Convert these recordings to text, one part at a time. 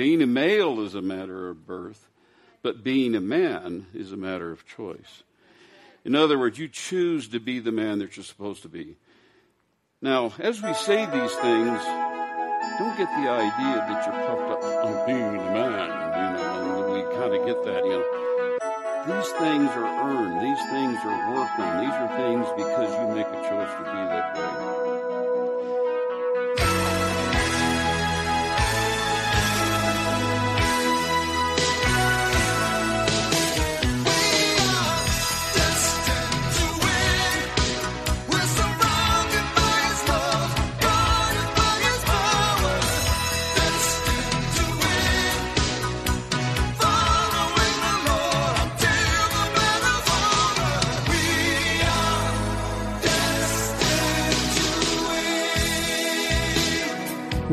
Being a male is a matter of birth, but being a man is a matter of choice. In other words, you choose to be the man that you're supposed to be. Now, as we say these things, don't get the idea that you're puffed up on being a man, you know, we kind of get that, you know. These things are earned. These things are worked on. These are things because you make a choice to be that way.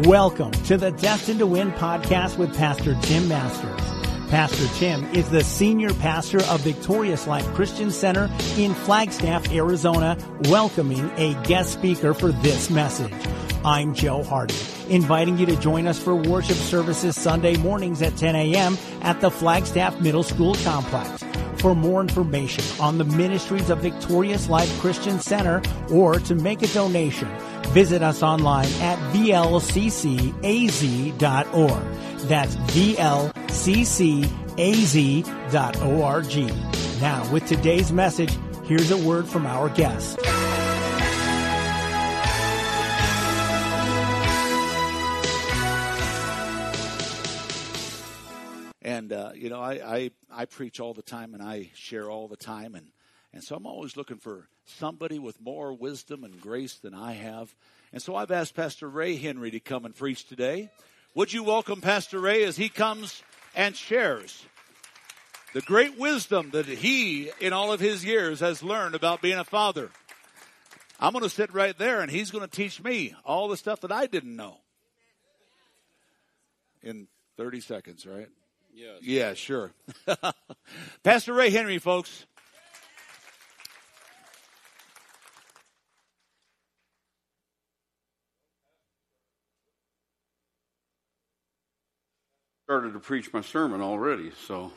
Welcome to the Destined to Win podcast with Pastor Tim Masters. Pastor Tim is the senior pastor of Victorious Life Christian Center in Flagstaff, Arizona, welcoming a guest speaker for this message. I'm Joe Hardy, inviting you to join us for worship services Sunday mornings at 10 a.m. at the Flagstaff Middle School complex. For more information on the ministries of Victorious Life Christian Center or to make a donation, visit us online at vlccaz.org. That's vlccaz.org. Now, with today's message, here's a word from our guest. And uh, you know, I, I I preach all the time, and I share all the time, and and so I'm always looking for somebody with more wisdom and grace than I have. And so I've asked Pastor Ray Henry to come and preach today. Would you welcome Pastor Ray as he comes and shares the great wisdom that he, in all of his years, has learned about being a father? I'm going to sit right there, and he's going to teach me all the stuff that I didn't know in 30 seconds, right? Yes. Yeah, sure. Pastor Ray Henry, folks. Started to preach my sermon already, so.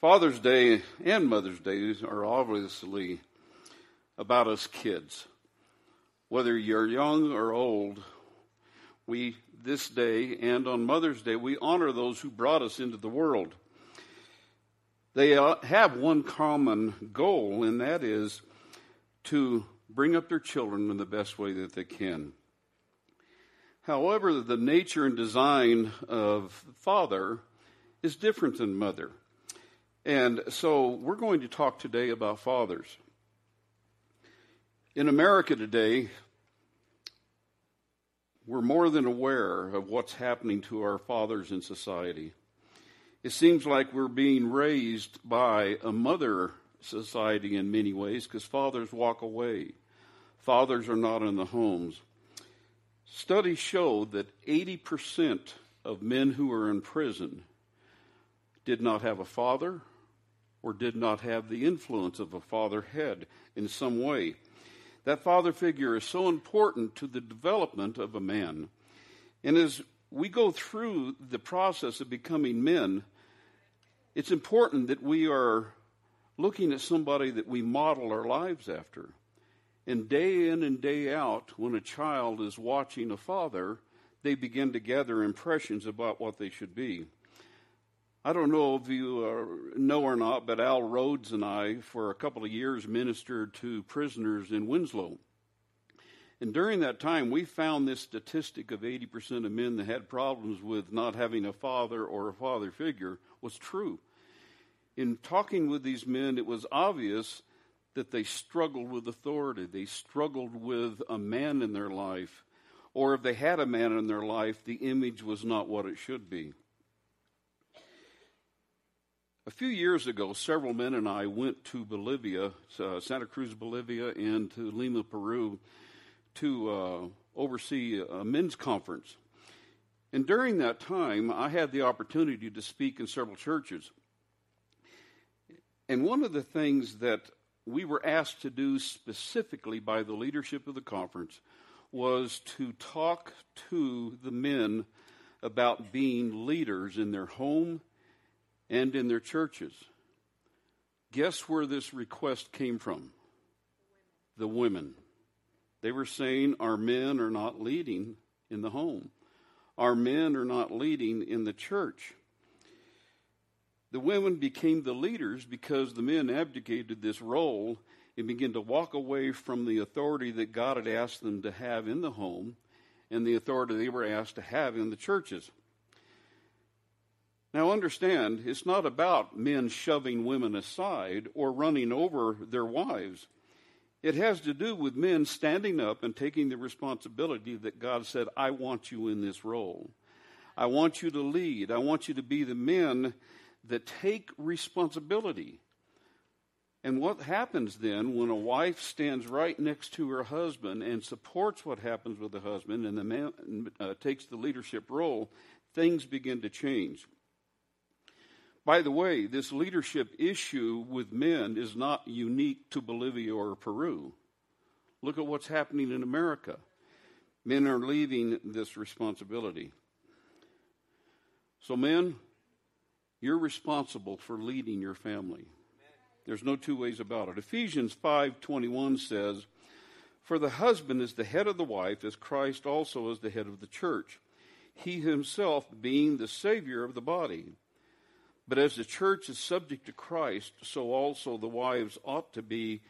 Father's Day and Mother's Day are obviously about us kids. Whether you're young or old, we, this day and on Mother's Day, we honor those who brought us into the world. They uh, have one common goal, and that is to bring up their children in the best way that they can. However, the nature and design of father is different than mother. And so we're going to talk today about fathers. In America today, we're more than aware of what's happening to our fathers in society. It seems like we're being raised by a mother society in many ways because fathers walk away. Fathers are not in the homes. Studies show that 80% of men who are in prison did not have a father or did not have the influence of a father head in some way. That father figure is so important to the development of a man. And as we go through the process of becoming men, it's important that we are looking at somebody that we model our lives after. And day in and day out, when a child is watching a father, they begin to gather impressions about what they should be. I don't know if you know or not, but Al Rhodes and I, for a couple of years, ministered to prisoners in Winslow. And during that time, we found this statistic of 80% of men that had problems with not having a father or a father figure was true. In talking with these men, it was obvious that they struggled with authority. They struggled with a man in their life. Or if they had a man in their life, the image was not what it should be. A few years ago, several men and I went to Bolivia, uh, Santa Cruz, Bolivia, and to Lima, Peru, to uh, oversee a men's conference. And during that time, I had the opportunity to speak in several churches. And one of the things that we were asked to do specifically by the leadership of the conference was to talk to the men about being leaders in their home and in their churches. Guess where this request came from? The women. They were saying our men are not leading in the home. Our men are not leading in the church. The women became the leaders because the men abdicated this role and began to walk away from the authority that God had asked them to have in the home and the authority they were asked to have in the churches. Now, understand, it's not about men shoving women aside or running over their wives. It has to do with men standing up and taking the responsibility that God said, I want you in this role. I want you to lead. I want you to be the men that take responsibility. And what happens then when a wife stands right next to her husband and supports what happens with the husband and the man uh, takes the leadership role, things begin to change. By the way, this leadership issue with men is not unique to Bolivia or Peru. Look at what's happening in America. Men are leaving this responsibility. So, men, you're responsible for leading your family. There's no two ways about it. Ephesians 5:21 says, "For the husband is the head of the wife, as Christ also is the head of the church, he himself being the savior of the body." But as the church is subject to Christ, so also the wives ought to be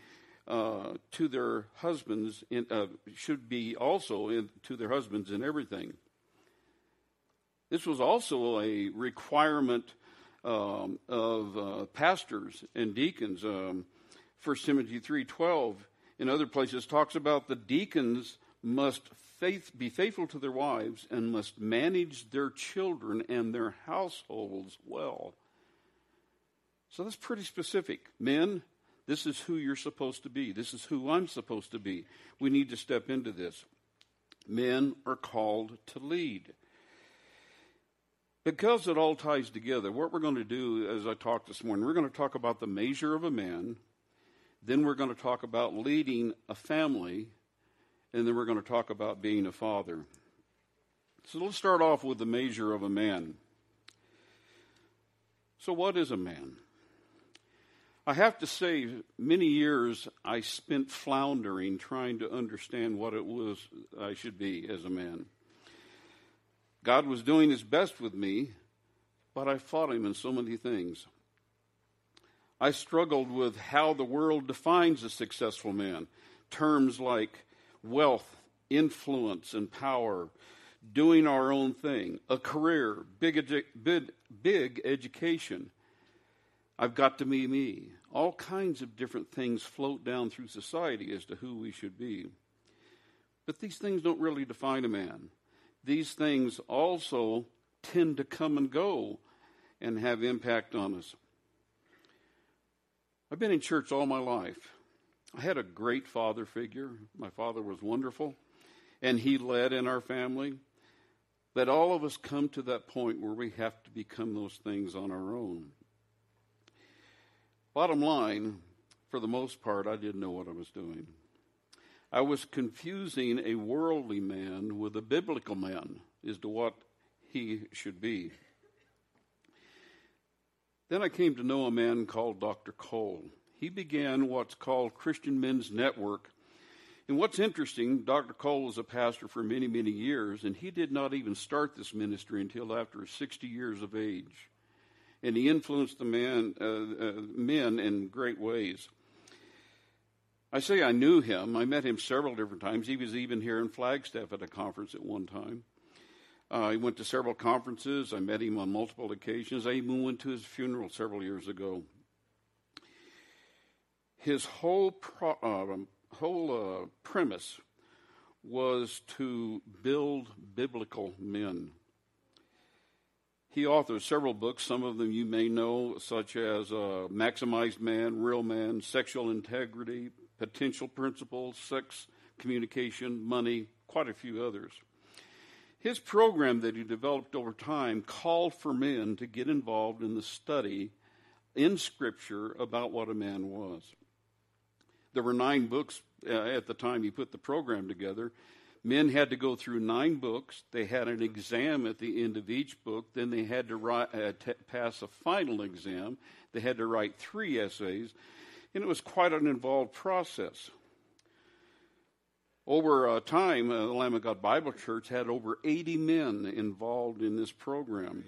uh, to their husbands, in, uh, should be also in, to their husbands in everything. This was also a requirement um, of uh, pastors and deacons. Um, 1 Timothy 3.12 in other places talks about the deacons must faith, be faithful to their wives and must manage their children and their households well. So that's pretty specific. Men, this is who you're supposed to be. This is who I'm supposed to be. We need to step into this. Men are called to lead. Because it all ties together, what we're going to do as I talked this morning, we're going to talk about the measure of a man, then we're going to talk about leading a family, and then we're going to talk about being a father. So let's start off with the measure of a man. So, what is a man? I have to say, many years I spent floundering trying to understand what it was I should be as a man. God was doing his best with me, but I fought him in so many things. I struggled with how the world defines a successful man. Terms like wealth, influence, and power, doing our own thing, a career, big, big, big education I've got to be me. All kinds of different things float down through society as to who we should be. But these things don't really define a man. These things also tend to come and go and have impact on us. I've been in church all my life. I had a great father figure. My father was wonderful, and he led in our family. But all of us come to that point where we have to become those things on our own. Bottom line, for the most part, I didn't know what I was doing. I was confusing a worldly man with a biblical man as to what he should be. Then I came to know a man called Dr. Cole. He began what's called Christian Men's Network. And what's interesting, Dr. Cole was a pastor for many, many years, and he did not even start this ministry until after 60 years of age and he influenced the man, uh, uh, men in great ways. I say I knew him. I met him several different times. He was even here in Flagstaff at a conference at one time. Uh, he went to several conferences. I met him on multiple occasions. I even went to his funeral several years ago. His whole pro, uh, whole uh, premise was to build biblical men. He authored several books, some of them you may know, such as uh, Maximized Man, Real Man, Sexual Integrity, Potential Principles, Sex Communication, Money, quite a few others. His program that he developed over time called for men to get involved in the study in Scripture about what a man was. There were nine books uh, at the time he put the program together, Men had to go through nine books. They had an exam at the end of each book. Then they had to write, uh, t- pass a final exam. They had to write three essays. And it was quite an involved process. Over uh, time, uh, the Lamb of God Bible Church had over 80 men involved in this program.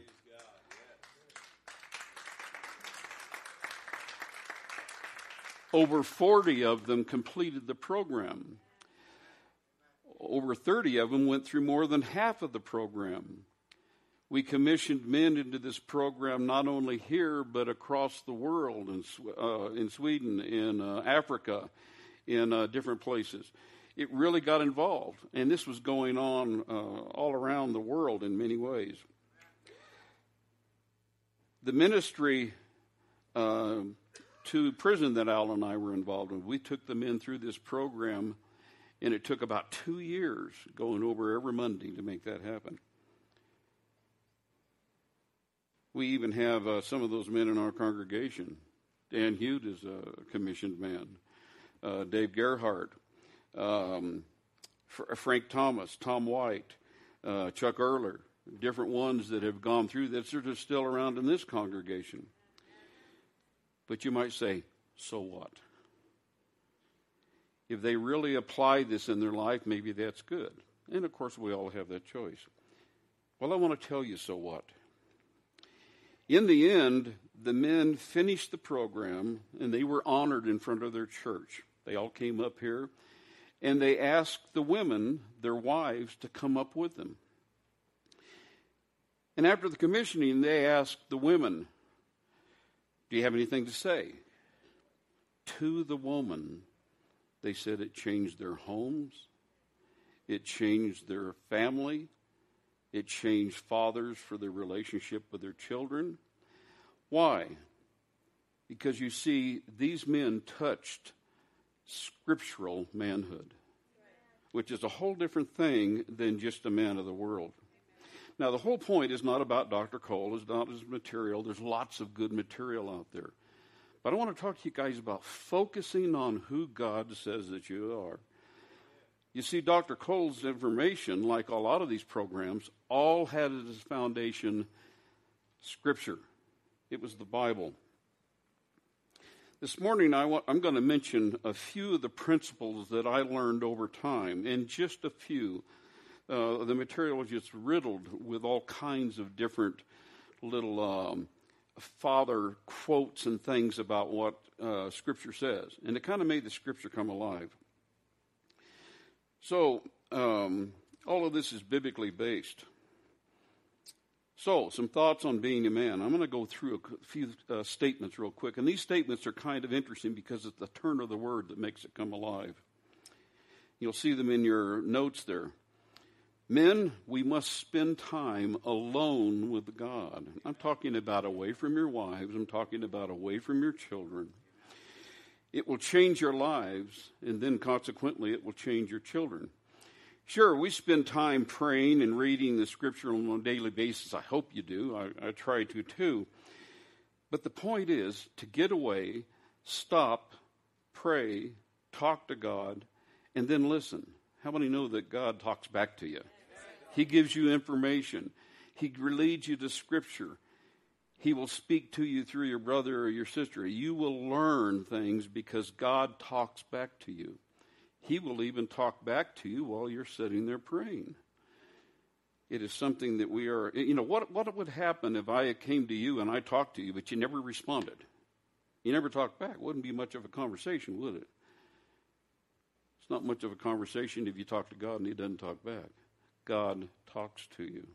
Over 40 of them completed the program over 30 of them went through more than half of the program. We commissioned men into this program not only here, but across the world in, uh, in Sweden, in uh, Africa, in uh, different places. It really got involved, and this was going on uh, all around the world in many ways. The ministry uh, to prison that Al and I were involved in, we took the men through this program and it took about two years going over every Monday to make that happen. We even have uh, some of those men in our congregation. Dan Hute is a commissioned man. Uh, Dave Gerhardt, um, F- Frank Thomas, Tom White, uh, Chuck Erler, different ones that have gone through that are still around in this congregation. But you might say, so what? if they really apply this in their life, maybe that's good. And of course, we all have that choice. Well, I want to tell you so what. In the end, the men finished the program and they were honored in front of their church. They all came up here and they asked the women, their wives, to come up with them. And after the commissioning, they asked the women, Do you have anything to say? To the woman, they said it changed their homes, it changed their family, it changed fathers for their relationship with their children. Why? Because you see, these men touched scriptural manhood, which is a whole different thing than just a man of the world. Now, the whole point is not about Dr. Cole, it's not his material. There's lots of good material out there. But I want to talk to you guys about focusing on who God says that you are. You see, Dr. Cole's information, like a lot of these programs, all had as its foundation Scripture. It was the Bible. This morning, I am going to mention a few of the principles that I learned over time, and just a few. Uh, the material is just riddled with all kinds of different little um, father quotes and things about what uh, Scripture says. And it kind of made the Scripture come alive. So, um, all of this is biblically based. So, some thoughts on being a man. I'm going to go through a few uh, statements real quick. And these statements are kind of interesting because it's the turn of the word that makes it come alive. You'll see them in your notes there. Men, we must spend time alone with God. I'm talking about away from your wives, I'm talking about away from your children. It will change your lives, and then consequently, it will change your children. Sure, we spend time praying and reading the scripture on a daily basis. I hope you do. I, I try to too. But the point is to get away, stop, pray, talk to God, and then listen. How many know that God talks back to you? He gives you information. He leads you to Scripture. He will speak to you through your brother or your sister. You will learn things because God talks back to you. He will even talk back to you while you're sitting there praying. It is something that we are, you know, what, what would happen if I came to you and I talked to you, but you never responded? You never talked back. Wouldn't be much of a conversation, would it? It's not much of a conversation if you talk to God and He doesn't talk back. God talks to you.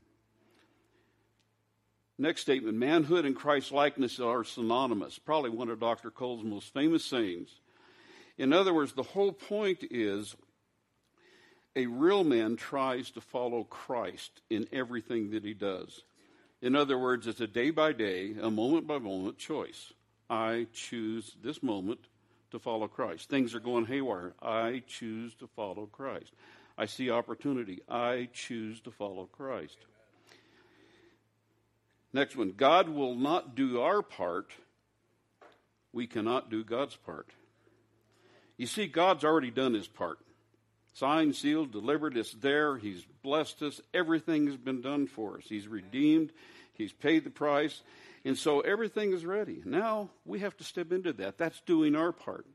Next statement manhood and Christ likeness are synonymous. Probably one of Dr. Cole's most famous sayings. In other words, the whole point is a real man tries to follow Christ in everything that he does. In other words, it's a day by day, a moment by moment choice. I choose this moment to follow Christ. Things are going haywire. I choose to follow Christ. I see opportunity. I choose to follow Christ. Next one God will not do our part. We cannot do God's part. You see, God's already done his part. Signed, sealed, delivered. It's there. He's blessed us. Everything has been done for us. He's redeemed. He's paid the price. And so everything is ready. Now we have to step into that. That's doing our part.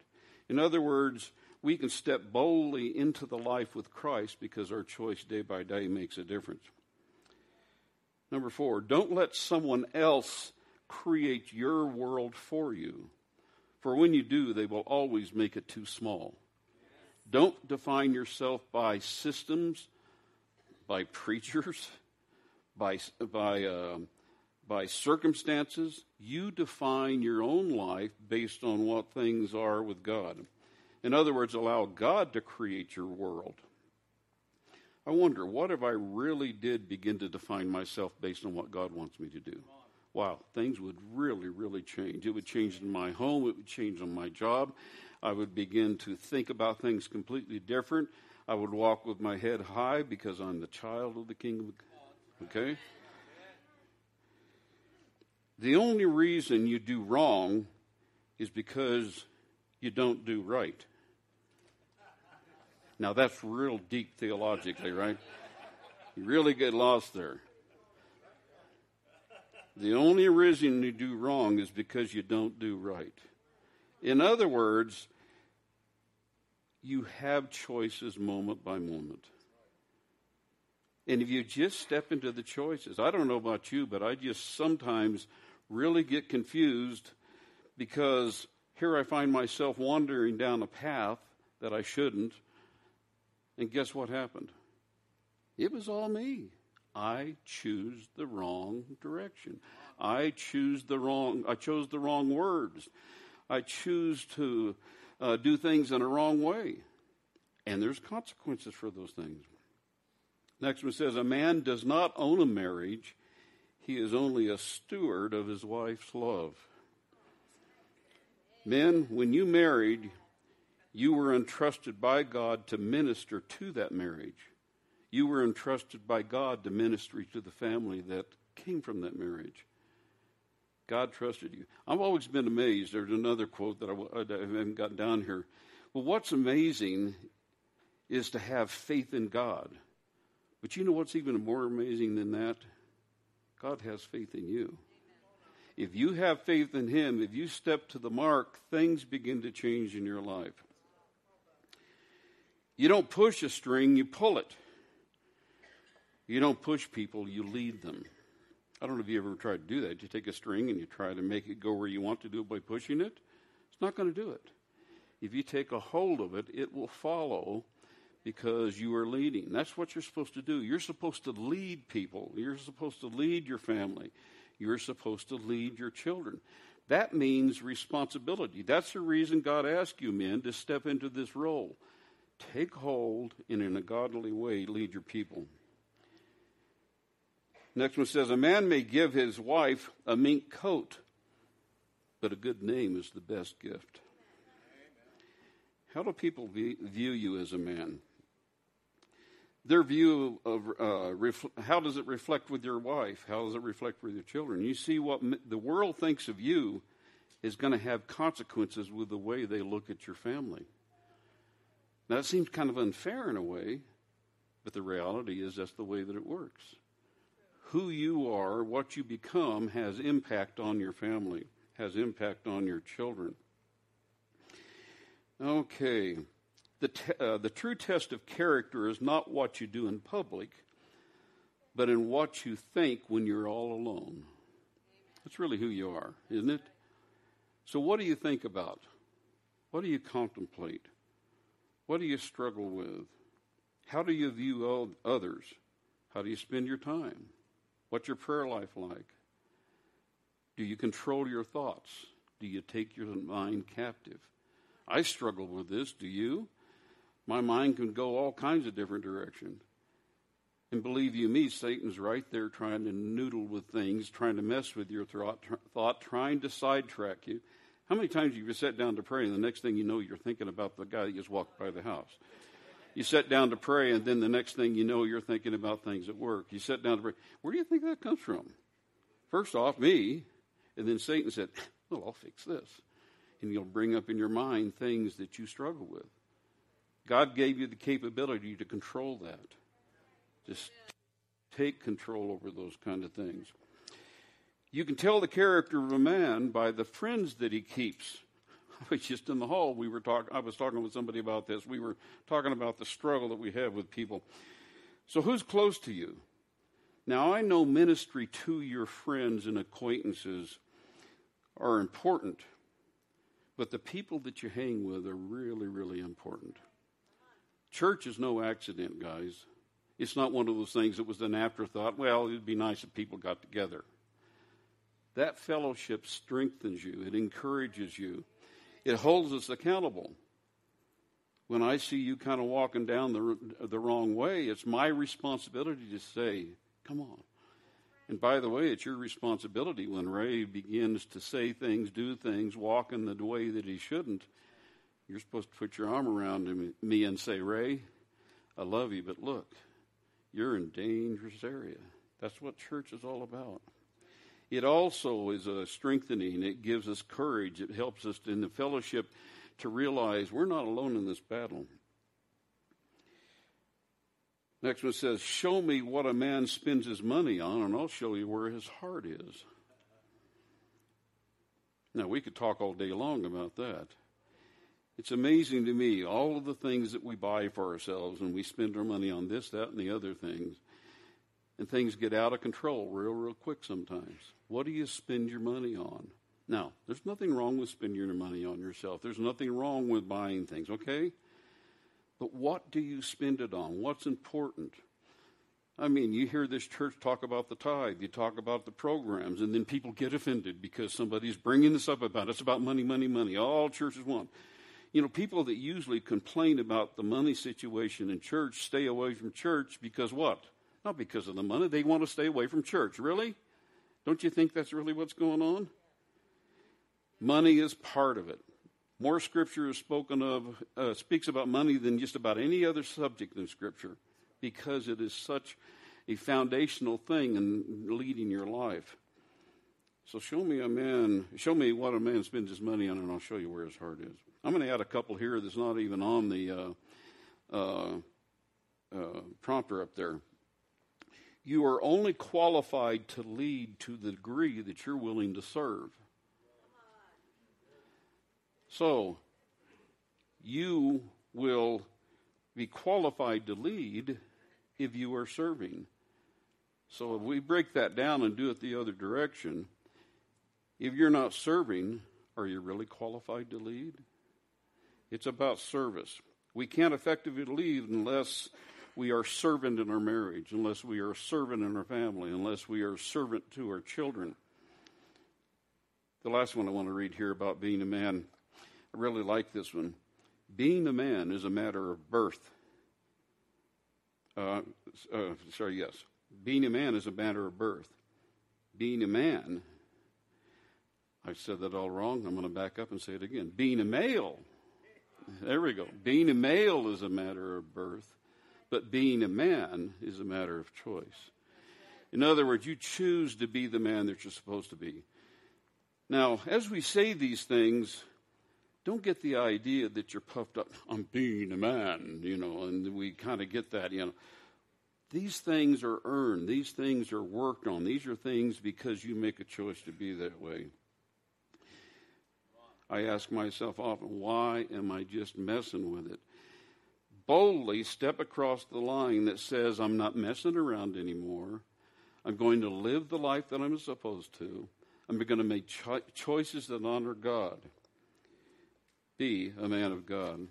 In other words, we can step boldly into the life with Christ because our choice day by day makes a difference. Number four, don't let someone else create your world for you. For when you do, they will always make it too small. Don't define yourself by systems, by preachers, by, by, uh, by circumstances. You define your own life based on what things are with God. In other words, allow God to create your world. I wonder, what if I really did begin to define myself based on what God wants me to do? Wow, things would really, really change. It would change in my home, it would change on my job. I would begin to think about things completely different. I would walk with my head high because I'm the child of the King. Okay? The only reason you do wrong is because you don't do right. Now, that's real deep theologically, right? You really get lost there. The only reason you do wrong is because you don't do right. In other words, you have choices moment by moment. And if you just step into the choices, I don't know about you, but I just sometimes really get confused because here I find myself wandering down a path that I shouldn't and guess what happened? It was all me. I choose the wrong direction. I choose the wrong. I chose the wrong words. I choose to uh, do things in a wrong way, and there's consequences for those things. Next one says, "A man does not own a marriage; he is only a steward of his wife's love." Men, when you married, you were entrusted by God to minister to that marriage. You were entrusted by God to ministry to the family that came from that marriage. God trusted you. I've always been amazed. There's another quote that I, I haven't got down here. Well, what's amazing is to have faith in God. But you know what's even more amazing than that? God has faith in you. If you have faith in Him, if you step to the mark, things begin to change in your life. You don't push a string, you pull it. You don't push people, you lead them. I don't know if you ever tried to do that. You take a string and you try to make it go where you want to do it by pushing it. It's not going to do it. If you take a hold of it, it will follow because you are leading. That's what you're supposed to do. You're supposed to lead people. You're supposed to lead your family. You're supposed to lead your children. That means responsibility. That's the reason God asked you men to step into this role. Take hold and in a godly way lead your people. Next one says, A man may give his wife a mink coat, but a good name is the best gift. How do people view you as a man? Their view of uh, ref- how does it reflect with your wife? How does it reflect with your children? You see, what the world thinks of you is going to have consequences with the way they look at your family. Now, it seems kind of unfair in a way, but the reality is that's the way that it works. Who you are, what you become, has impact on your family, has impact on your children. Okay. The, te- uh, the true test of character is not what you do in public, but in what you think when you're all alone. That's really who you are, isn't it? So, what do you think about? What do you contemplate? What do you struggle with? How do you view others? How do you spend your time? What's your prayer life like? Do you control your thoughts? Do you take your mind captive? I struggle with this. Do you? My mind can go all kinds of different directions. And believe you me, Satan's right there trying to noodle with things, trying to mess with your thought, trying to sidetrack you. How many times have you sat down to pray and the next thing you know you're thinking about the guy that just walked by the house? You sit down to pray and then the next thing you know you're thinking about things at work. You sit down to pray. Where do you think that comes from? First off, me. And then Satan said, Well, I'll fix this. And you'll bring up in your mind things that you struggle with. God gave you the capability to control that. Just take control over those kind of things. You can tell the character of a man by the friends that he keeps. I was just in the hall. We were talking. I was talking with somebody about this. We were talking about the struggle that we have with people. So, who's close to you? Now, I know ministry to your friends and acquaintances are important, but the people that you hang with are really, really important. Church is no accident, guys. It's not one of those things that was an afterthought. Well, it'd be nice if people got together. That fellowship strengthens you, it encourages you, it holds us accountable. When I see you kind of walking down the, the wrong way, it's my responsibility to say, Come on. And by the way, it's your responsibility when Ray begins to say things, do things, walk in the way that he shouldn't. You're supposed to put your arm around me and say, Ray, I love you, but look, you're in dangerous area. That's what church is all about. It also is a strengthening. It gives us courage. It helps us in the fellowship to realize we're not alone in this battle. Next one says, Show me what a man spends his money on, and I'll show you where his heart is. Now, we could talk all day long about that. It's amazing to me, all of the things that we buy for ourselves, and we spend our money on this, that, and the other things, and things get out of control real, real quick sometimes. What do you spend your money on? Now, there's nothing wrong with spending your money on yourself. There's nothing wrong with buying things, okay? But what do you spend it on? What's important? I mean, you hear this church talk about the tithe, you talk about the programs, and then people get offended because somebody's bringing this up about it. It's about money, money, money. All churches want. You know, people that usually complain about the money situation in church stay away from church because what? Not because of the money. They want to stay away from church. Really? Don't you think that's really what's going on? Money is part of it. More scripture is spoken of, uh, speaks about money than just about any other subject in scripture because it is such a foundational thing in leading your life. So show me a man, show me what a man spends his money on, and I'll show you where his heart is. I'm going to add a couple here that's not even on the uh, uh, uh, prompter up there. You are only qualified to lead to the degree that you're willing to serve. So, you will be qualified to lead if you are serving. So, if we break that down and do it the other direction, if you're not serving, are you really qualified to lead? It's about service. We can't effectively lead unless we are servant in our marriage, unless we are servant in our family, unless we are servant to our children. The last one I want to read here about being a man I really like this one. Being a man is a matter of birth. Uh, uh, sorry, yes. Being a man is a matter of birth. Being a man, I said that all wrong. I'm going to back up and say it again. Being a male, there we go. Being a male is a matter of birth, but being a man is a matter of choice. In other words, you choose to be the man that you're supposed to be. Now, as we say these things, don't get the idea that you're puffed up. I'm being a man, you know, and we kind of get that, you know. These things are earned. These things are worked on. These are things because you make a choice to be that way. I ask myself often, why am I just messing with it? Boldly step across the line that says, I'm not messing around anymore. I'm going to live the life that I'm supposed to. I'm going to make cho- choices that honor God be a man of God.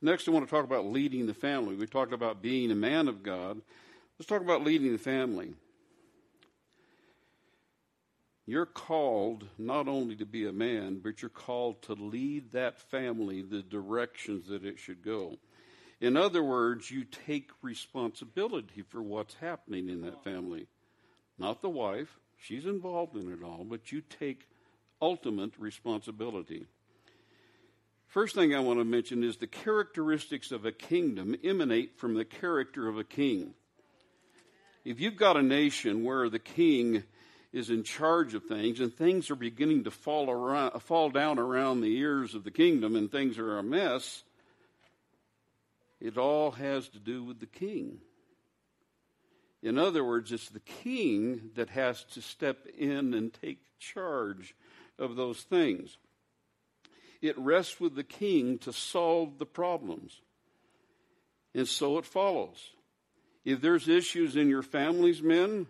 Next, I want to talk about leading the family. We talked about being a man of God. Let's talk about leading the family. You're called not only to be a man, but you're called to lead that family the directions that it should go. In other words, you take responsibility for what's happening in that family. Not the wife, she's involved in it all, but you take ultimate responsibility. First thing I want to mention is the characteristics of a kingdom emanate from the character of a king. If you've got a nation where the king is in charge of things and things are beginning to fall around, fall down around the ears of the kingdom and things are a mess, It all has to do with the king. In other words, it's the king that has to step in and take charge of those things. It rests with the king to solve the problems. And so it follows. If there's issues in your families, men,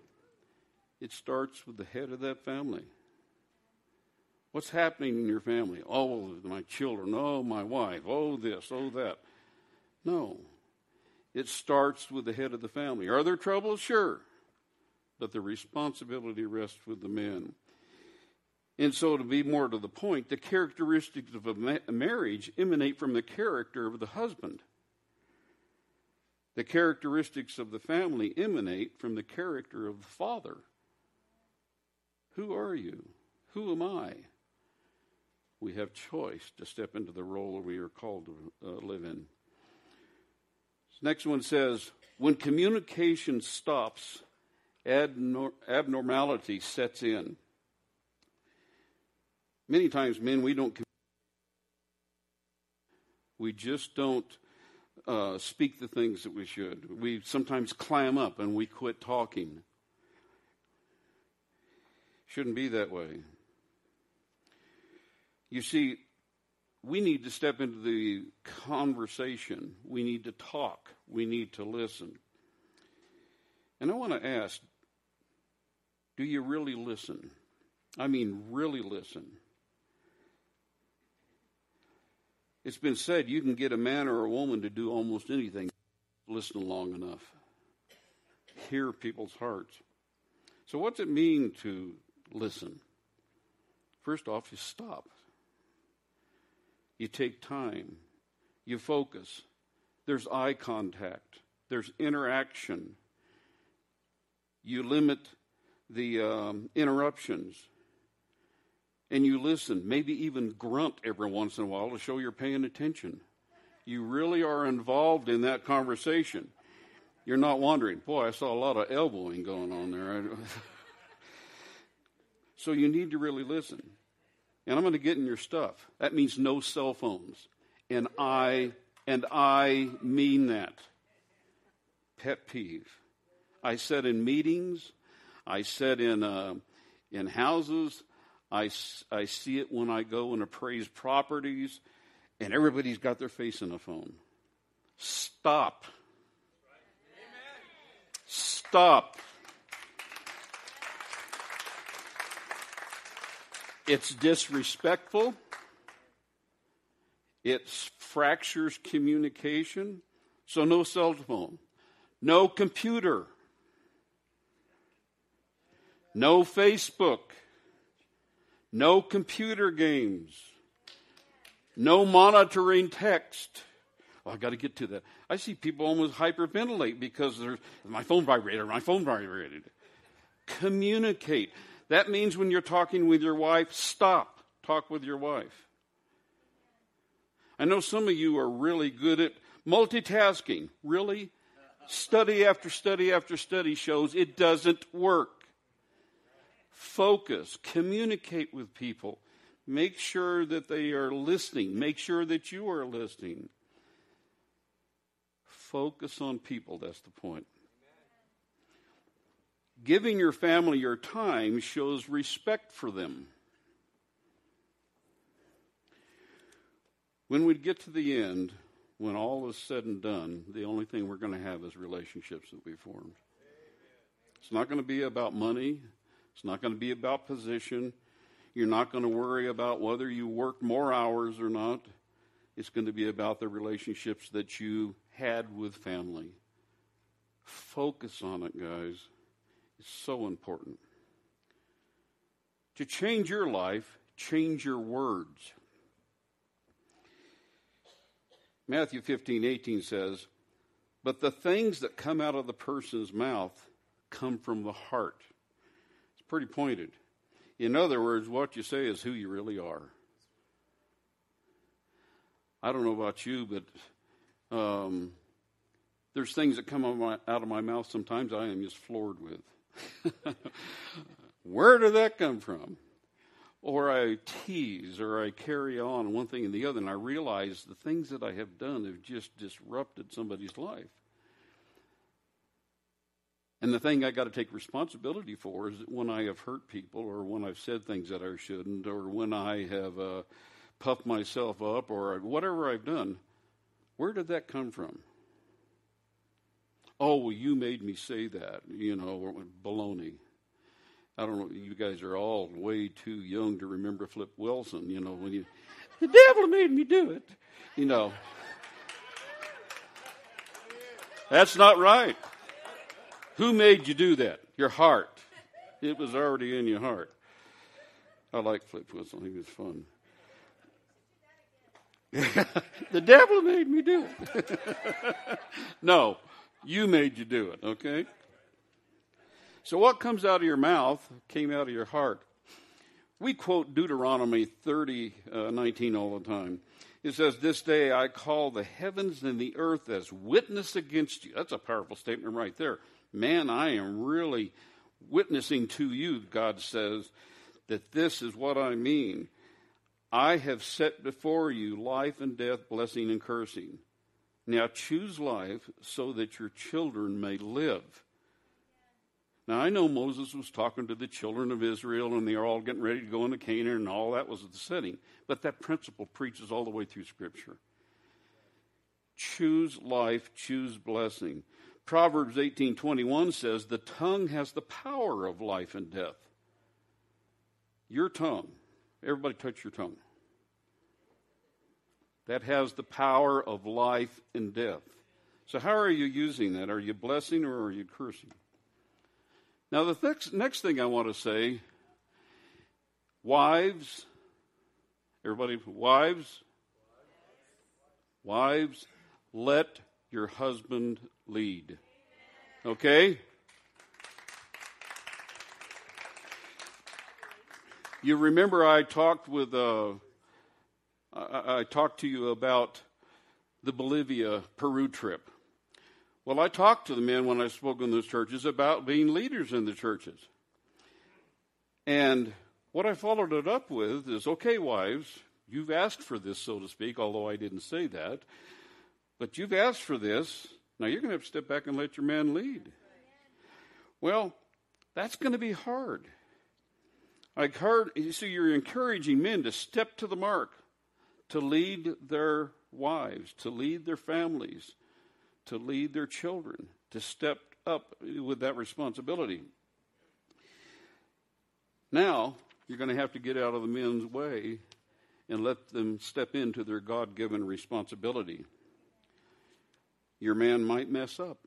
it starts with the head of that family. What's happening in your family? Oh, my children. Oh, my wife. Oh, this. Oh, that. No. It starts with the head of the family. Are there troubles? Sure. But the responsibility rests with the men. And so, to be more to the point, the characteristics of a, ma- marriage emanate from the character of the husband. The characteristics of the family emanate from the character of the father. Who are you? Who am I? We have choice to step into the role we are called to uh, live in. This next one says when communication stops, abnormality sets in. Many times, men, we don't. We just don't uh, speak the things that we should. We sometimes clam up and we quit talking. Shouldn't be that way. You see, we need to step into the conversation. We need to talk. We need to listen. And I want to ask do you really listen? I mean, really listen. It's been said you can get a man or a woman to do almost anything, listen long enough, hear people's hearts. So, what's it mean to listen? First off, you stop. You take time. You focus. There's eye contact. There's interaction. You limit the um, interruptions. And you listen, maybe even grunt every once in a while to show you're paying attention. You really are involved in that conversation. You're not wondering, boy, I saw a lot of elbowing going on there. so you need to really listen and I'm going to get in your stuff. That means no cell phones. And I and I mean that. Pet peeve. I said in meetings, I said in uh, in houses, I, I see it when I go and appraise properties, and everybody's got their face in a phone. Stop. Stop. It's disrespectful. It fractures communication. So, no cell phone, no computer, no Facebook, no computer games, no monitoring text. Oh, I got to get to that. I see people almost hyperventilate because my phone vibrated, my phone vibrated. Communicate. That means when you're talking with your wife, stop. Talk with your wife. I know some of you are really good at multitasking. Really? Study after study after study shows it doesn't work. Focus, communicate with people. Make sure that they are listening. Make sure that you are listening. Focus on people, that's the point. Giving your family your time shows respect for them. When we get to the end, when all is said and done, the only thing we're going to have is relationships that we formed. It's not going to be about money. It's not going to be about position. You're not going to worry about whether you worked more hours or not. It's going to be about the relationships that you had with family. Focus on it, guys is so important. To change your life, change your words. Matthew 15, 18 says, But the things that come out of the person's mouth come from the heart. It's pretty pointed. In other words, what you say is who you really are. I don't know about you, but um, there's things that come out of, my, out of my mouth sometimes I am just floored with. Where did that come from? or I tease or I carry on one thing and the other, and I realize the things that I have done have just disrupted somebody's life. And the thing I got to take responsibility for is when I have hurt people, or when I've said things that I shouldn't, or when I have uh, puffed myself up, or whatever I've done. Where did that come from? Oh, well, you made me say that, you know, baloney. I don't know, you guys are all way too young to remember Flip Wilson, you know, when you, the devil made me do it, you know. That's not right. Who made you do that? Your heart. It was already in your heart. I like Flip Wilson. He was fun. the devil made me do it. no, you made you do it, okay? So what comes out of your mouth came out of your heart. We quote Deuteronomy 30, uh, 19 all the time. It says, This day I call the heavens and the earth as witness against you. That's a powerful statement right there. Man, I am really witnessing to you, God says, that this is what I mean. I have set before you life and death, blessing and cursing. Now choose life so that your children may live. Now I know Moses was talking to the children of Israel and they are all getting ready to go into Canaan and all that was the setting. But that principle preaches all the way through Scripture. Choose life, choose blessing. Proverbs 18:21 says the tongue has the power of life and death. Your tongue. Everybody touch your tongue. That has the power of life and death. So how are you using that? Are you blessing or are you cursing? Now the next, next thing I want to say wives everybody wives wives let your husband lead. Okay? You remember I talked with, uh, I, I talked to you about the Bolivia Peru trip. Well, I talked to the men when I spoke in those churches about being leaders in the churches. And what I followed it up with is okay, wives, you've asked for this, so to speak, although I didn't say that. But you've asked for this. Now you're going to have to step back and let your man lead. Well, that's going to be hard. I heard, you see, you're encouraging men to step to the mark, to lead their wives, to lead their families, to lead their children, to step up with that responsibility. Now, you're going to have to get out of the men's way and let them step into their God given responsibility your man might mess up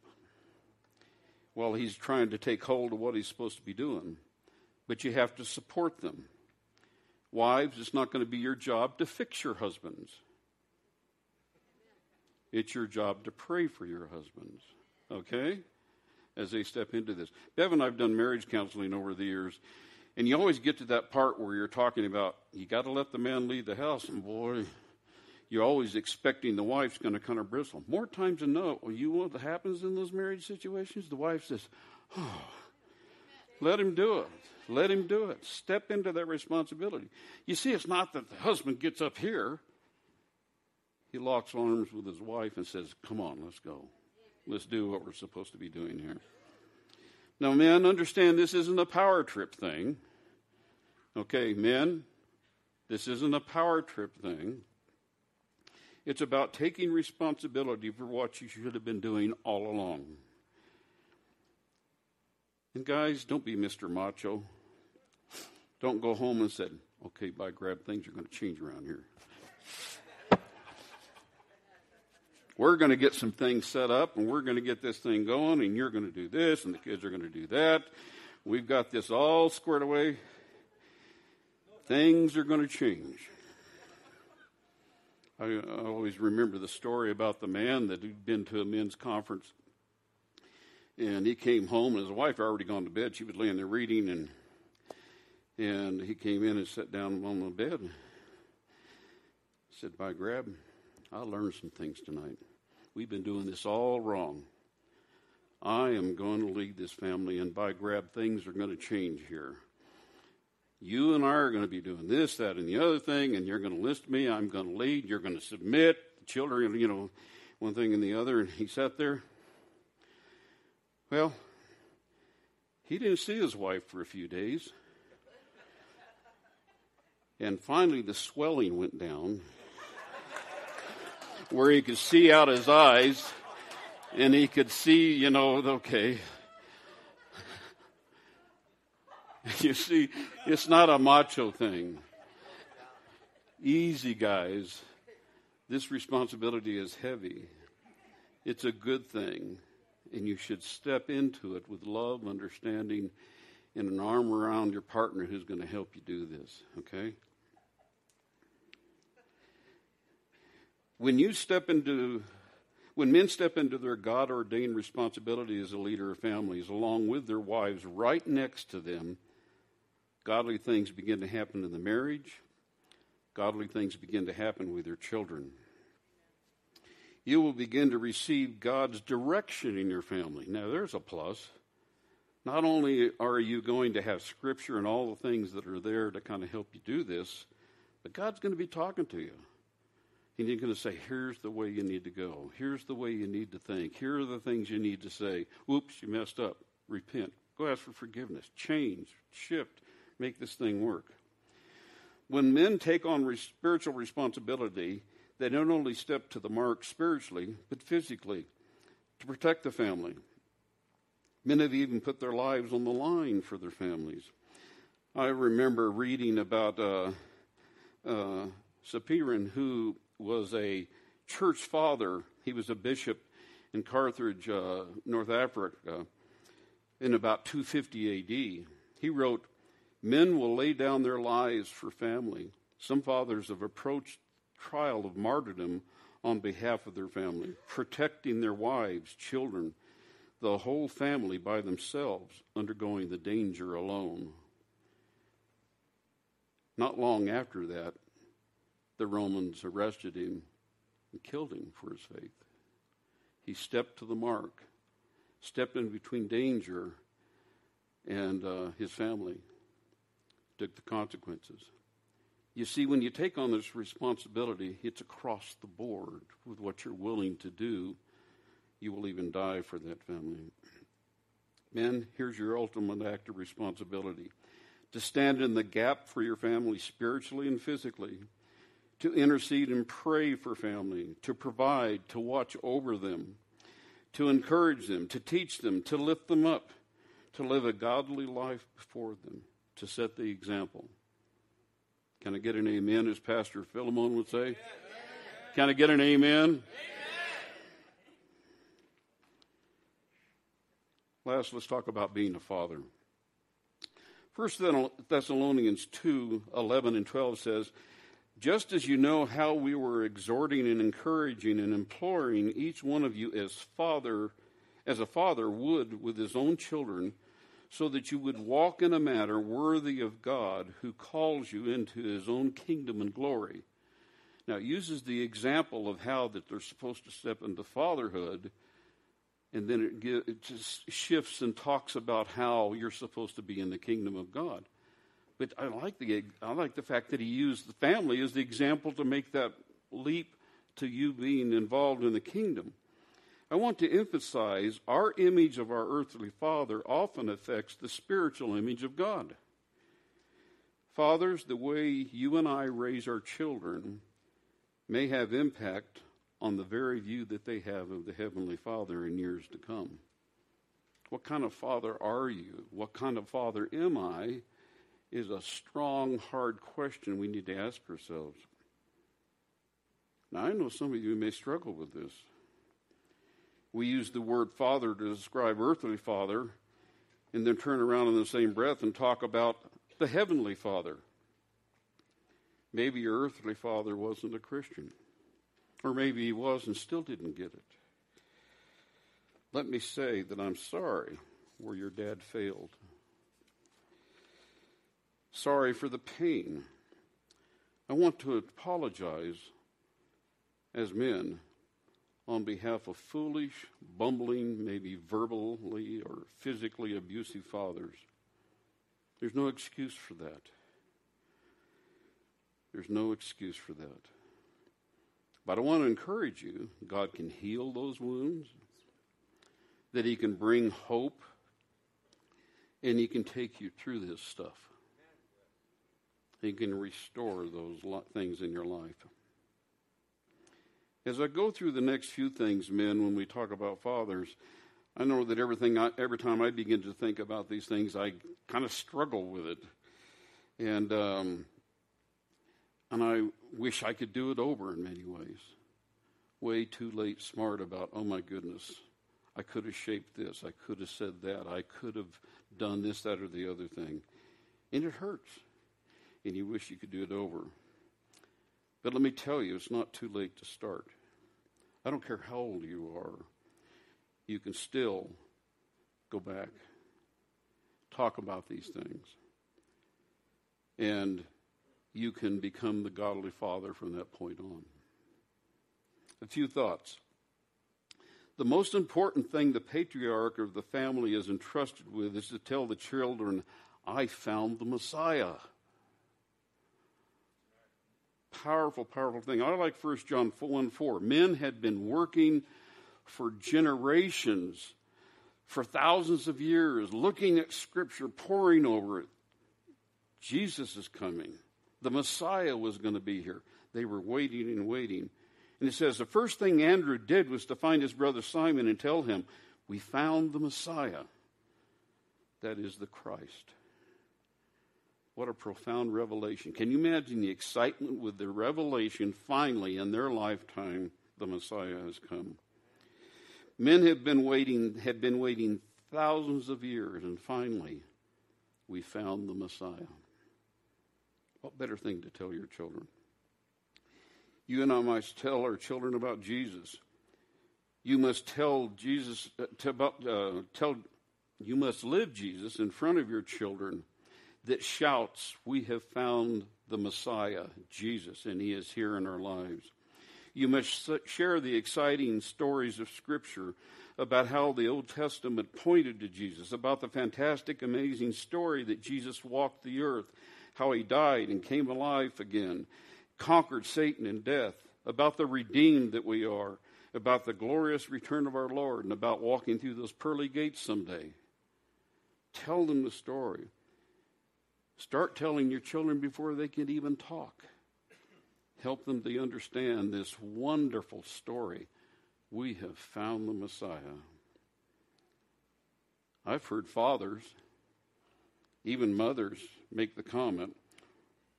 while he's trying to take hold of what he's supposed to be doing. But you have to support them. Wives, it's not going to be your job to fix your husbands. It's your job to pray for your husbands, okay? As they step into this. Bev and I've done marriage counseling over the years, and you always get to that part where you're talking about you got to let the man lead the house, and boy, you're always expecting the wife's going to kind of bristle. More times than not, well, you know what happens in those marriage situations? The wife says, oh, let him do it. Let him do it. Step into that responsibility. You see, it's not that the husband gets up here. He locks arms with his wife and says, Come on, let's go. Let's do what we're supposed to be doing here. Now, men, understand this isn't a power trip thing. Okay, men, this isn't a power trip thing. It's about taking responsibility for what you should have been doing all along. And guys, don't be Mr. Macho. Don't go home and say, okay, by grab, things are going to change around here. We're going to get some things set up and we're going to get this thing going and you're going to do this and the kids are going to do that. We've got this all squared away. Things are going to change. I, I always remember the story about the man that had been to a men's conference. And he came home, and his wife had already gone to bed. She was laying there reading, and and he came in and sat down on the bed. Said, "By grab, I learned some things tonight. We've been doing this all wrong. I am going to lead this family, and by grab, things are going to change here. You and I are going to be doing this, that, and the other thing, and you're going to list me. I'm going to lead. You're going to submit. The children, you know, one thing and the other. And he sat there. Well, he didn't see his wife for a few days. And finally, the swelling went down where he could see out his eyes and he could see, you know, okay. you see, it's not a macho thing. Easy, guys. This responsibility is heavy. It's a good thing, and you should step into it with love, understanding, and an arm around your partner who's going to help you do this, okay? When you step into when men step into their God ordained responsibility as a leader of families, along with their wives right next to them, godly things begin to happen in the marriage. Godly things begin to happen with your children. You will begin to receive God's direction in your family. Now, there's a plus. Not only are you going to have Scripture and all the things that are there to kind of help you do this, but God's going to be talking to you. And he's going to say, here's the way you need to go. Here's the way you need to think. Here are the things you need to say. Whoops, you messed up. Repent. Go ask for forgiveness. Change. Shift. Make this thing work. When men take on re- spiritual responsibility, they not only step to the mark spiritually, but physically to protect the family. Men have even put their lives on the line for their families. I remember reading about uh, uh, Cyprian, who was a church father. He was a bishop in Carthage, uh, North Africa, in about 250 AD. He wrote, Men will lay down their lives for family. Some fathers have approached trial of martyrdom on behalf of their family, protecting their wives, children, the whole family by themselves, undergoing the danger alone. Not long after that, the Romans arrested him and killed him for his faith. He stepped to the mark, stepped in between danger and uh, his family, took the consequences. You see, when you take on this responsibility, it's across the board with what you're willing to do. You will even die for that family. Men, here's your ultimate act of responsibility to stand in the gap for your family spiritually and physically to intercede and pray for family, to provide, to watch over them, to encourage them, to teach them, to lift them up, to live a godly life before them, to set the example. Can I get an amen, as Pastor Philemon would say? Can I get an amen? Last, let's talk about being a father. First Thessalonians 2 11 and 12 says, just as you know how we were exhorting and encouraging and imploring each one of you as father as a father would with his own children so that you would walk in a manner worthy of God who calls you into his own kingdom and glory. Now it uses the example of how that they're supposed to step into fatherhood and then it, it just shifts and talks about how you're supposed to be in the kingdom of God. But I like the I like the fact that he used the family as the example to make that leap to you being involved in the kingdom. I want to emphasize our image of our earthly father often affects the spiritual image of God. Fathers, the way you and I raise our children may have impact on the very view that they have of the Heavenly Father in years to come. What kind of father are you? What kind of father am I? Is a strong, hard question we need to ask ourselves. Now, I know some of you may struggle with this. We use the word father to describe earthly father, and then turn around in the same breath and talk about the heavenly father. Maybe your earthly father wasn't a Christian, or maybe he was and still didn't get it. Let me say that I'm sorry where your dad failed sorry for the pain. I want to apologize as men on behalf of foolish, bumbling, maybe verbally or physically abusive fathers. There's no excuse for that. There's no excuse for that. But I want to encourage you God can heal those wounds, that He can bring hope, and He can take you through this stuff. He can restore those things in your life. As I go through the next few things, men, when we talk about fathers, I know that everything, I, every time I begin to think about these things, I kind of struggle with it, and um, and I wish I could do it over in many ways. Way too late, smart about. Oh my goodness, I could have shaped this. I could have said that. I could have done this, that, or the other thing, and it hurts, and you wish you could do it over. But let me tell you, it's not too late to start. I don't care how old you are you can still go back, talk about these things, and you can become the godly father from that point on. A few thoughts. The most important thing the patriarch of the family is entrusted with is to tell the children, I found the Messiah. Powerful, powerful thing. I like 1 John 1 4. Men had been working for generations, for thousands of years, looking at Scripture, poring over it. Jesus is coming. The Messiah was going to be here. They were waiting and waiting. And it says the first thing Andrew did was to find his brother Simon and tell him, We found the Messiah. That is the Christ. What a profound revelation. Can you imagine the excitement with the revelation finally in their lifetime? The Messiah has come. Men have been waiting, had been waiting thousands of years, and finally, we found the Messiah. What better thing to tell your children? You and I must tell our children about Jesus. You must tell Jesus, uh, about, uh, tell, you must live Jesus in front of your children that shouts, We have found the Messiah, Jesus, and He is here in our lives. You must share the exciting stories of Scripture about how the Old Testament pointed to Jesus, about the fantastic, amazing story that Jesus walked the earth, how he died and came alive again, conquered Satan and death, about the redeemed that we are, about the glorious return of our Lord, and about walking through those pearly gates someday. Tell them the story. Start telling your children before they can even talk help them to understand this wonderful story. We have found the Messiah. I've heard fathers, even mothers, make the comment,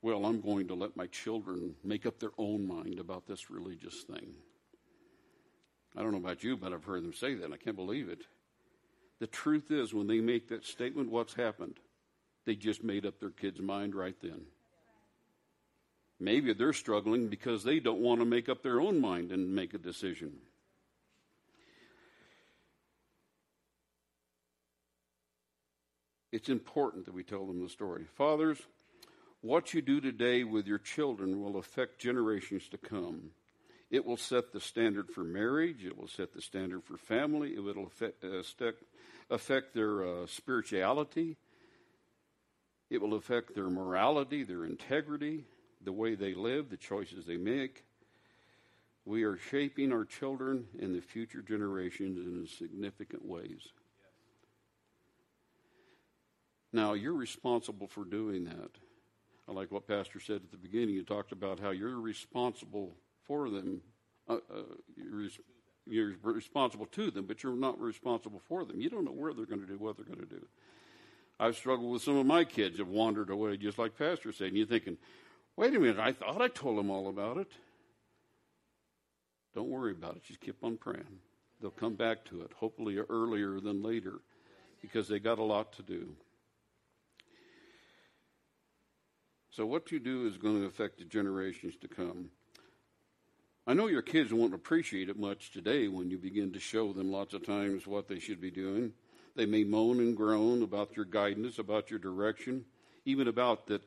well, I'm going to let my children make up their own mind about this religious thing. I don't know about you, but I've heard them say that, and I can't believe it. The truth is, when they make that statement, what's happened? They just made up their kid's mind right then. Maybe they're struggling because they don't want to make up their own mind and make a decision. It's important that we tell them the story. Fathers, what you do today with your children will affect generations to come. It will set the standard for marriage. It will set the standard for family. It will affect, uh, affect their uh, spirituality. It will affect their morality, their integrity the way they live, the choices they make. We are shaping our children and the future generations in significant ways. Now, you're responsible for doing that. I like what Pastor said at the beginning. You talked about how you're responsible for them. Uh, uh, you're, you're, responsible to them, but you're not responsible for them. You don't know where they're going to do, what they're going to do. I've struggled with some of my kids have wandered away, just like Pastor said. And you're thinking, Wait a minute, I thought I told them all about it. Don't worry about it. Just keep on praying. They'll come back to it, hopefully earlier than later, because they got a lot to do. So, what you do is going to affect the generations to come. I know your kids won't appreciate it much today when you begin to show them lots of times what they should be doing. They may moan and groan about your guidance, about your direction, even about that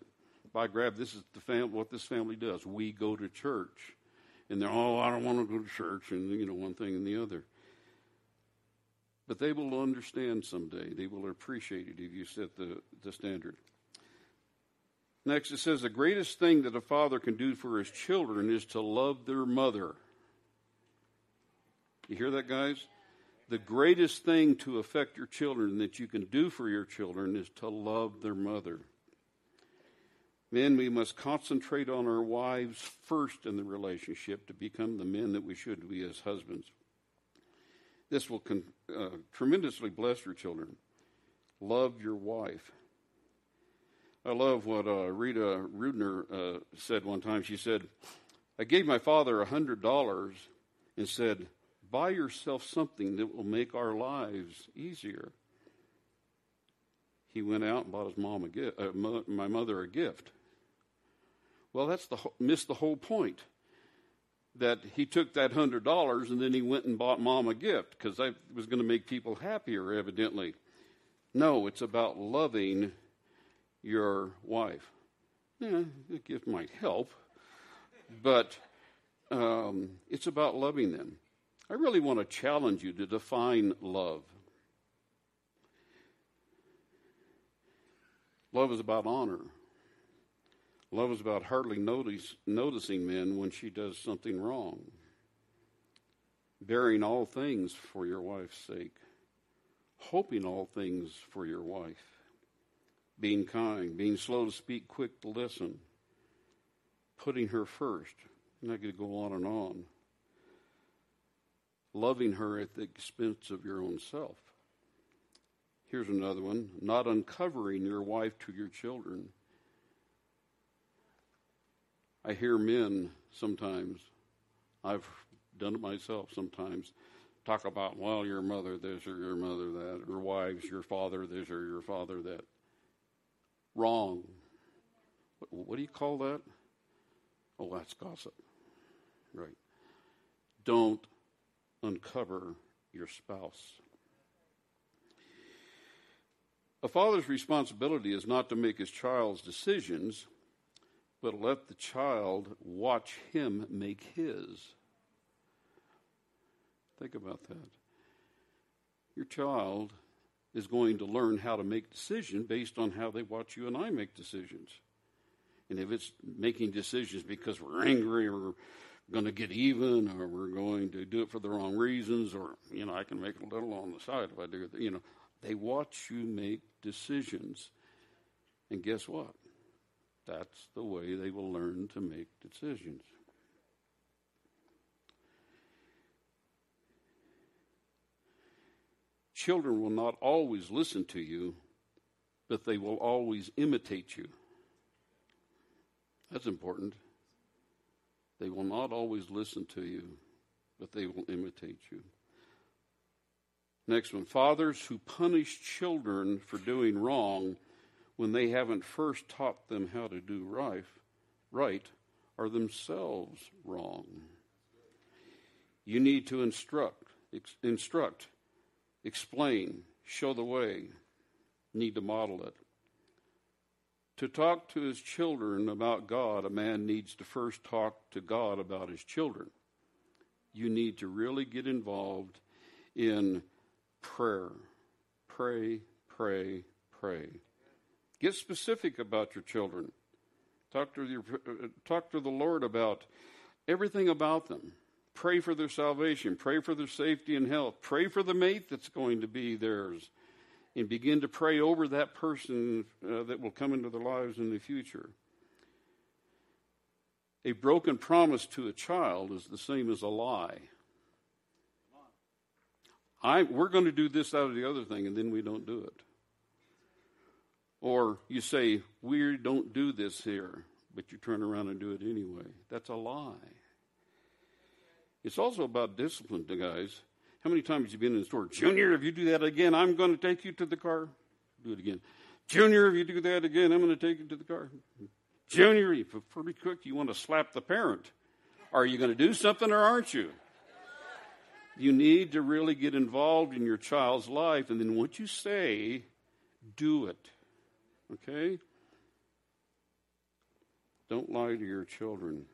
by grab, this is the fam- what this family does. We go to church. And they're, oh, I don't want to go to church, and, you know, one thing and the other. But they will understand someday. They will appreciate it if you set the, the standard. Next, it says the greatest thing that a father can do for his children is to love their mother. You hear that, guys? The greatest thing to affect your children that you can do for your children is to love their mother. Men, we must concentrate on our wives first in the relationship to become the men that we should be as husbands. This will con- uh, tremendously bless your children. Love your wife. I love what uh, Rita Rudner uh, said one time. She said, I gave my father a $100 and said, Buy yourself something that will make our lives easier. He went out and bought his mom a gift, uh, my mother a gift. Well, that's the missed the whole point. That he took that hundred dollars and then he went and bought mom a gift because that was going to make people happier, evidently. No, it's about loving your wife. Yeah, a gift might help, but um, it's about loving them. I really want to challenge you to define love. Love is about honor. Love is about hardly notice, noticing men when she does something wrong. Bearing all things for your wife's sake. Hoping all things for your wife being kind, being slow to speak, quick to listen, putting her first. And going to go on and on. Loving her at the expense of your own self. Here's another one not uncovering your wife to your children. I hear men sometimes, I've done it myself sometimes, talk about, well, your mother this or your mother that, or wives, your father this or your father that wrong. What do you call that? Oh, that's gossip. Right. Don't uncover your spouse. A father's responsibility is not to make his child's decisions, but let the child watch him make his. Think about that. Your child is going to learn how to make decisions based on how they watch you and I make decisions. And if it's making decisions because we're angry or going to get even or we're going to do it for the wrong reasons or, you know, I can make a little on the side if I do it, you know, they watch you make decisions. And guess what? That's the way they will learn to make decisions. Children will not always listen to you, but they will always imitate you. That's important. They will not always listen to you, but they will imitate you. Next one fathers who punish children for doing wrong when they haven't first taught them how to do right, right are themselves wrong. You need to instruct, instruct explain, show the way, need to model it. To talk to his children about God, a man needs to first talk to God about his children. You need to really get involved in prayer. Pray, pray, pray. Get specific about your children. Talk to, your, talk to the Lord about everything about them. Pray for their salvation. Pray for their safety and health. Pray for the mate that's going to be theirs. And begin to pray over that person uh, that will come into their lives in the future. A broken promise to a child is the same as a lie. I, we're going to do this, out of the other thing, and then we don't do it. Or you say, we don't do this here, but you turn around and do it anyway. That's a lie. It's also about discipline, guys. How many times have you been in the store? Junior, if you do that again, I'm going to take you to the car. Do it again. Junior, if you do that again, I'm going to take you to the car. Junior, if pretty quick, you want to slap the parent. Are you going to do something or aren't you? You need to really get involved in your child's life, and then what you say, do it. Okay? Don't lie to your children.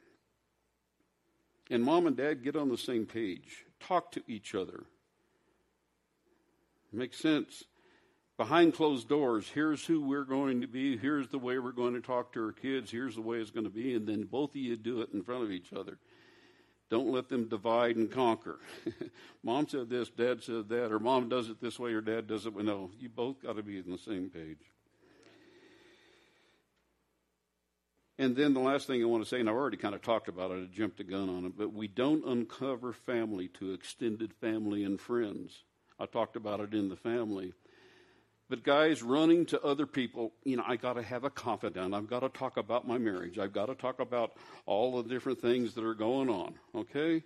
And mom and dad get on the same page, talk to each other. Makes sense. behind closed doors, here's who we're going to be, here's the way we're going to talk to our kids, here's the way it's going to be, and then both of you do it in front of each other. Don't let them divide and conquer. mom said this, dad said that, or mom does it this way, or dad does it. No, you both got to be on the same page. And then the last thing I want to say, and I've already kind of talked about it, I jumped the gun on it, but we don't uncover family to extended family and friends. I talked about it in the family. But guys, running to other people, you know, I got to have a confidant. I've got to talk about my marriage. I've got to talk about all the different things that are going on. Okay?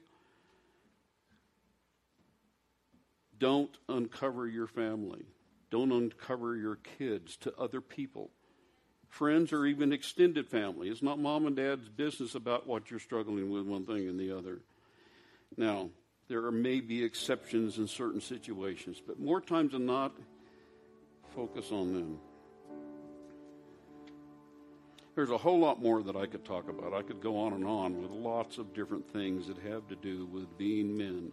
Don't uncover your family. Don't uncover your kids to other people friends, or even extended family. It's not mom and dad's business about what you're struggling with, one thing and the other. Now, there may be exceptions in certain situations, but more times than not, focus on them. There's a whole lot more that I could talk about. I could go on and on with lots of different things that have to do with being men,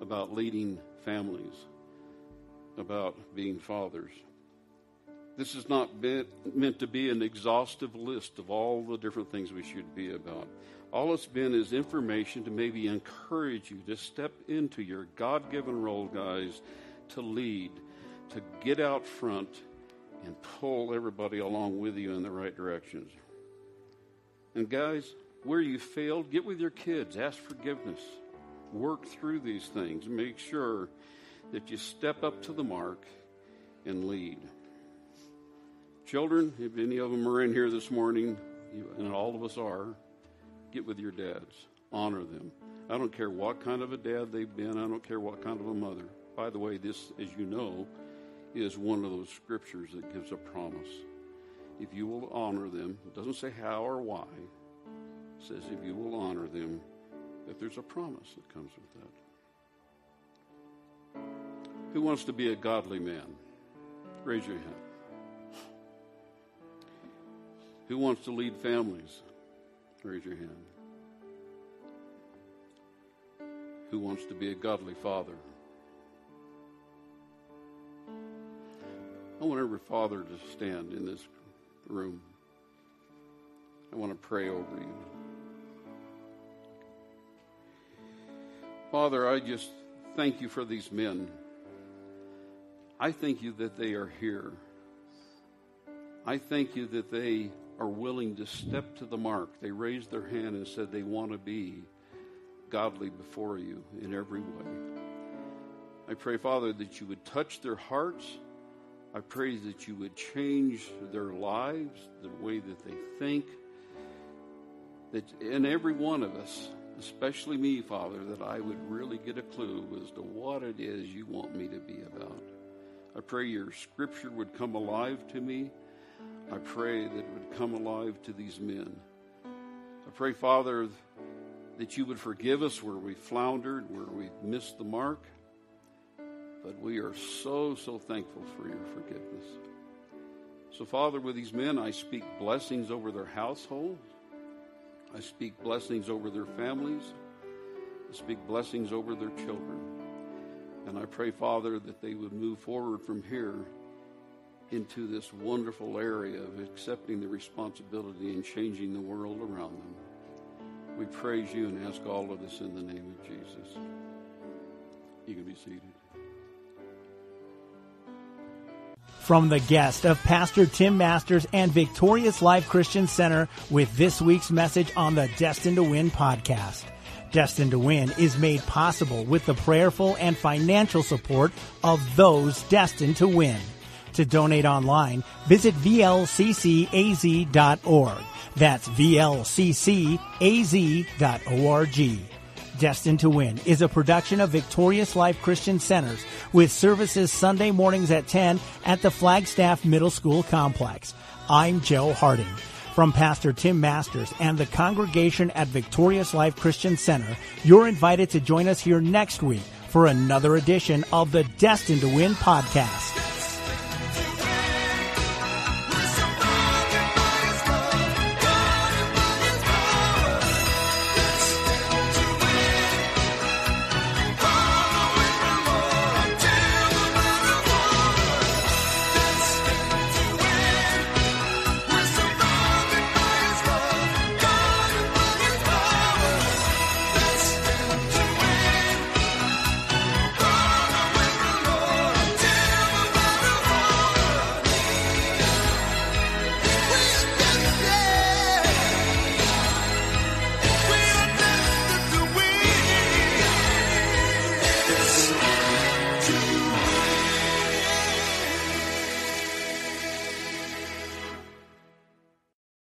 about leading families, about being fathers. This is not meant to be an exhaustive list of all the different things we should be about. All it's been is information to maybe encourage you to step into your God given role, guys, to lead, to get out front and pull everybody along with you in the right directions. And, guys, where you failed, get with your kids, ask forgiveness, work through these things, make sure that you step up to the mark and lead. Children, if any of them are in here this morning, and all of us are, get with your dads. Honor them. I don't care what kind of a dad they've been, I don't care what kind of a mother. By the way, this, as you know, is one of those scriptures that gives a promise. If you will honor them, it doesn't say how or why, it says if you will honor them, that there's a promise that comes with that. Who wants to be a godly man? Raise your hand. Who wants to lead families? Raise your hand. Who wants to be a godly father? I want every father to stand in this room. I want to pray over you. Father, I just thank you for these men. I thank you that they are here. I thank you that they are willing to step to the mark. They raised their hand and said they want to be godly before you in every way. I pray, Father, that you would touch their hearts. I pray that you would change their lives, the way that they think. That in every one of us, especially me, Father, that I would really get a clue as to what it is you want me to be about. I pray your scripture would come alive to me. I pray that it would come alive to these men. I pray, Father, that you would forgive us where we floundered, where we missed the mark. But we are so, so thankful for your forgiveness. So, Father, with these men, I speak blessings over their households. I speak blessings over their families. I speak blessings over their children. And I pray, Father, that they would move forward from here into this wonderful area of accepting the responsibility and changing the world around them. We praise you and ask all of this in the name of Jesus. You can be seated. From the guest of Pastor Tim Masters and Victorious Life Christian Center with this week's message on the Destined to Win podcast. Destined to Win is made possible with the prayerful and financial support of those destined to win. To donate online, visit vlccaz.org. That's vlccaz.org. Destined to Win is a production of Victorious Life Christian Centers with services Sunday mornings at 10 at the Flagstaff Middle School Complex. I'm Joe Harding. From Pastor Tim Masters and the congregation at Victorious Life Christian Center, you're invited to join us here next week for another edition of the Destined to Win podcast.